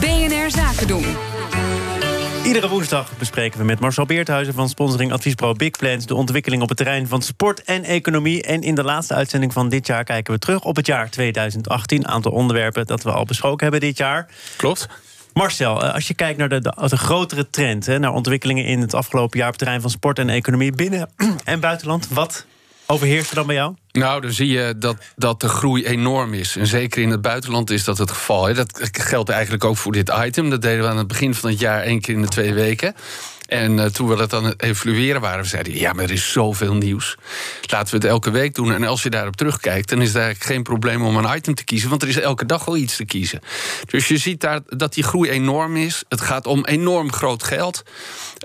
BNR Zaken doen. Iedere woensdag bespreken we met Marcel Beerthuizen van sponsoring Adviesbureau Big Plans de ontwikkeling op het terrein van sport en economie. En in de laatste uitzending van dit jaar kijken we terug op het jaar 2018. Aantal onderwerpen dat we al besproken hebben dit jaar. Klopt. Marcel, eh, als je kijkt naar de, de, de grotere trend, hè, naar ontwikkelingen in het afgelopen jaar op het terrein van sport en economie binnen en buitenland, wat overheerst er dan bij jou? Nou, dan zie je dat, dat de groei enorm is. En zeker in het buitenland is dat het geval. Dat geldt eigenlijk ook voor dit item. Dat deden we aan het begin van het jaar één keer in de twee weken. En uh, toen we dat aan het evalueren waren, we zeiden ja, maar er is zoveel nieuws. Laten we het elke week doen. En als je daarop terugkijkt, dan is het eigenlijk geen probleem om een item te kiezen, want er is elke dag wel iets te kiezen. Dus je ziet daar dat die groei enorm is. Het gaat om enorm groot geld.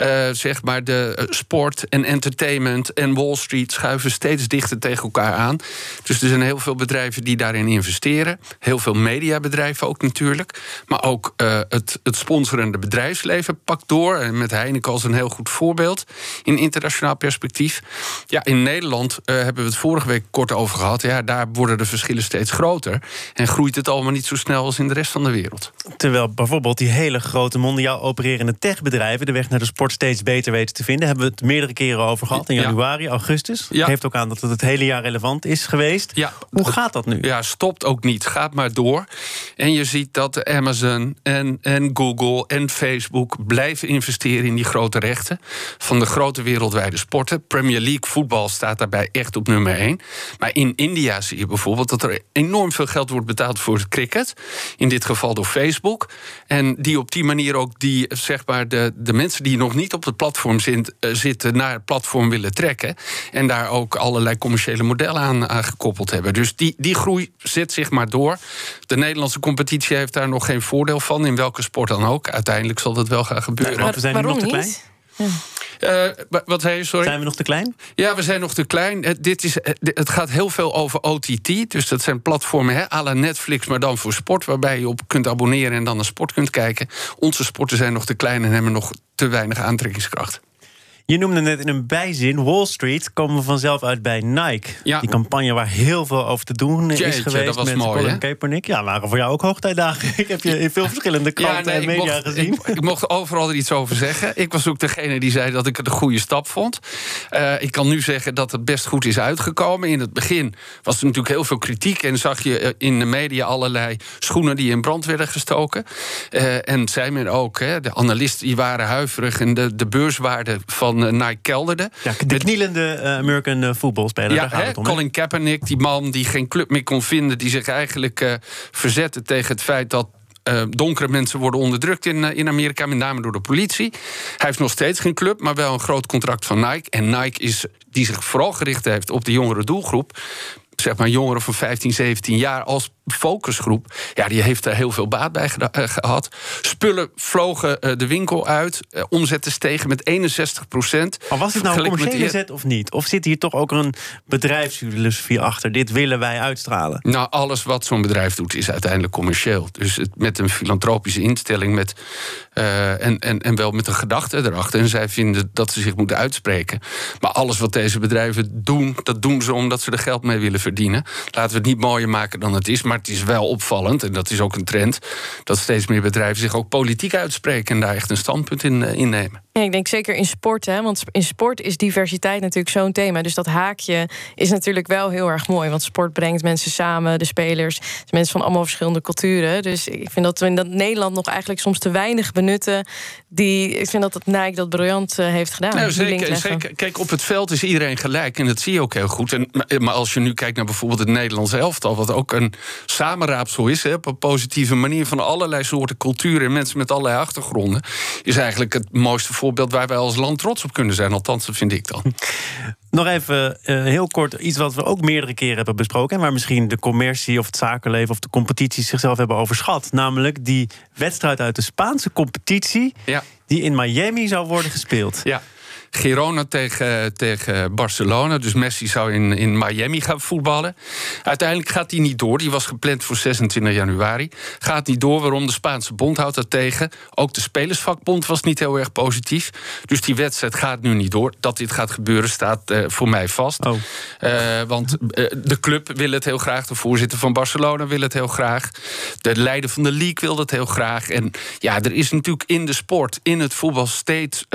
Uh, zeg maar de sport en entertainment en Wall Street schuiven steeds dichter tegen elkaar aan. Dus er zijn heel veel bedrijven die daarin investeren. Heel veel mediabedrijven ook natuurlijk. Maar ook uh, het, het sponsorende bedrijfsleven pakt door. En met Heineken als een heel goed voorbeeld in internationaal perspectief. Ja, in Nederland uh, hebben we het vorige week kort over gehad. Ja, daar worden de verschillen steeds groter. En groeit het allemaal niet zo snel als in de rest van de wereld. Terwijl bijvoorbeeld die hele grote mondiaal opererende techbedrijven de weg naar de sport steeds beter weten te vinden. Hebben we het meerdere keren over gehad in januari, ja. augustus. Ja. Geeft ook aan dat het het hele jaar relevant is geweest. Ja. Hoe gaat dat nu? Ja, stopt ook niet. Gaat maar door. En je ziet dat Amazon en, en Google en Facebook blijven investeren in die grote rechten van de grote wereldwijde sporten. Premier League voetbal staat daarbij echt op nummer 1. Maar in India zie je bijvoorbeeld dat er enorm veel geld wordt betaald voor het cricket. In dit geval door Facebook. En die op die manier ook die, zeg maar, de, de mensen die nog niet op het platform zit, uh, zitten, naar het platform willen trekken. En daar ook allerlei commerciële modellen aan, aan gekoppeld hebben. Dus die, die groei zet zich maar door. De Nederlandse competitie heeft daar nog geen voordeel van, in welke sport dan ook. Uiteindelijk zal dat wel gaan gebeuren. We zijn nu nog te klein. Uh, wat zei je, sorry? Zijn we nog te klein? Ja, we zijn nog te klein. Het, dit is, het gaat heel veel over OTT. Dus dat zijn platformen hè, à la Netflix, maar dan voor sport. Waarbij je op kunt abonneren en dan naar sport kunt kijken. Onze sporten zijn nog te klein en hebben nog te weinig aantrekkingskracht. Je noemde net in een bijzin Wall Street. Komen we vanzelf uit bij Nike. Ja. Die campagne waar heel veel over te doen Jeetje, is geweest dat was met mooi, Colin? Kaepernick. Ja, waren voor jou ook hoogtijdagen. Ik heb je in veel verschillende kranten en media mocht, gezien. Ik, ik mocht overal er iets over zeggen. Ik was ook degene die zei dat ik het een goede stap vond. Uh, ik kan nu zeggen dat het best goed is uitgekomen. In het begin was er natuurlijk heel veel kritiek... en zag je in de media allerlei schoenen die in brand werden gestoken. Uh, en zei men ook, hè, de analisten die waren huiverig... en de, de beurswaarde van uh, Nike kelderde. Ja, de knielende uh, American uh, voetbalspeler. Ja, om, Colin Kaepernick, die man die geen club meer kon vinden... die zich eigenlijk verzette tegen het feit dat uh, donkere mensen worden onderdrukt in, uh, in Amerika, met name door de politie. Hij heeft nog steeds geen club, maar wel een groot contract van Nike. En Nike is, die zich vooral gericht heeft op de jongere doelgroep. Zeg maar jongeren van 15, 17 jaar als focusgroep. Ja, die heeft er heel veel baat bij gehad. Spullen vlogen uh, de winkel uit. Uh, omzetten stegen met 61 procent. Maar was dit nou een commerciële zet of niet? Of zit hier toch ook een bedrijfsfilosofie achter? Dit willen wij uitstralen. Nou, alles wat zo'n bedrijf doet is uiteindelijk commercieel. Dus het, met een filantropische instelling met, uh, en, en, en wel met een gedachte erachter. En zij vinden dat ze zich moeten uitspreken. Maar alles wat deze bedrijven doen, dat doen ze omdat ze er geld mee willen verdienen. Laten we het niet mooier maken dan het is. Maar het is wel opvallend, en dat is ook een trend... dat steeds meer bedrijven zich ook politiek uitspreken... en daar echt een standpunt in uh, innemen. Ja, ik denk zeker in sport, hè, want in sport is diversiteit natuurlijk zo'n thema. Dus dat haakje is natuurlijk wel heel erg mooi. Want sport brengt mensen samen, de spelers, mensen van allemaal verschillende culturen. Dus ik vind dat we in dat Nederland nog eigenlijk soms te weinig benutten. Die, ik vind dat het Nike dat briljant uh, heeft gedaan. Nou, zeker, zeker. Kijk, op het veld is iedereen gelijk en dat zie je ook heel goed. En, maar als je nu kijkt naar bijvoorbeeld het Nederlands elftal, wat ook een samenraapsel is, hè, op een positieve manier van allerlei soorten culturen en mensen met allerlei achtergronden, is eigenlijk het mooiste voorbeeld waar wij als land trots op kunnen zijn. Althans, dat vind ik dan. Nog even uh, heel kort iets wat we ook meerdere keren hebben besproken. En waar misschien de commercie of het zakenleven of de competitie zichzelf hebben overschat. Namelijk die wedstrijd uit de Spaanse competitie. Ja. Die in Miami zou worden gespeeld. Ja. Girona tegen, tegen Barcelona. Dus Messi zou in, in Miami gaan voetballen. Uiteindelijk gaat hij niet door. Die was gepland voor 26 januari. Gaat niet door. Waarom? De Spaanse bond houdt dat tegen. Ook de Spelersvakbond was niet heel erg positief. Dus die wedstrijd gaat nu niet door. Dat dit gaat gebeuren staat uh, voor mij vast. Oh. Uh, want uh, de club wil het heel graag. De voorzitter van Barcelona wil het heel graag. De leider van de league wil het heel graag. En ja, er is natuurlijk in de sport, in het voetbal steeds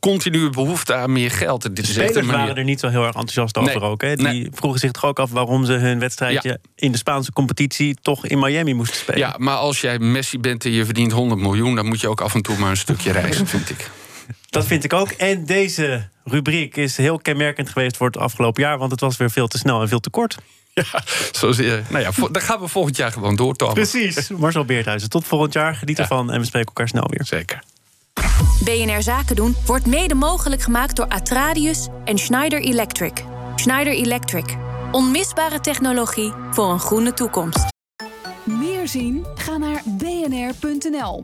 continue behoefte aan meer geld. Dit de spelers waren er niet zo heel erg enthousiast over nee, ook. Hè? Die nee. vroegen zich toch ook af waarom ze hun wedstrijdje ja. in de Spaanse competitie toch in Miami moesten spelen. Ja, maar als jij Messi bent en je verdient 100 miljoen, dan moet je ook af en toe maar een stukje reizen, vind ik. Dat vind ik ook. En deze rubriek is heel kenmerkend geweest voor het afgelopen jaar, want het was weer veel te snel en veel te kort. Ja, zo zie je. Nou ja, dan gaan we volgend jaar gewoon door. Precies. Marcel Beerthuizen, tot volgend jaar. Geniet ja. ervan en we spreken elkaar snel weer. Zeker. BNR Zaken doen wordt mede mogelijk gemaakt door Atradius en Schneider Electric. Schneider Electric. Onmisbare technologie voor een groene toekomst. Meer zien? Ga naar bnr.nl.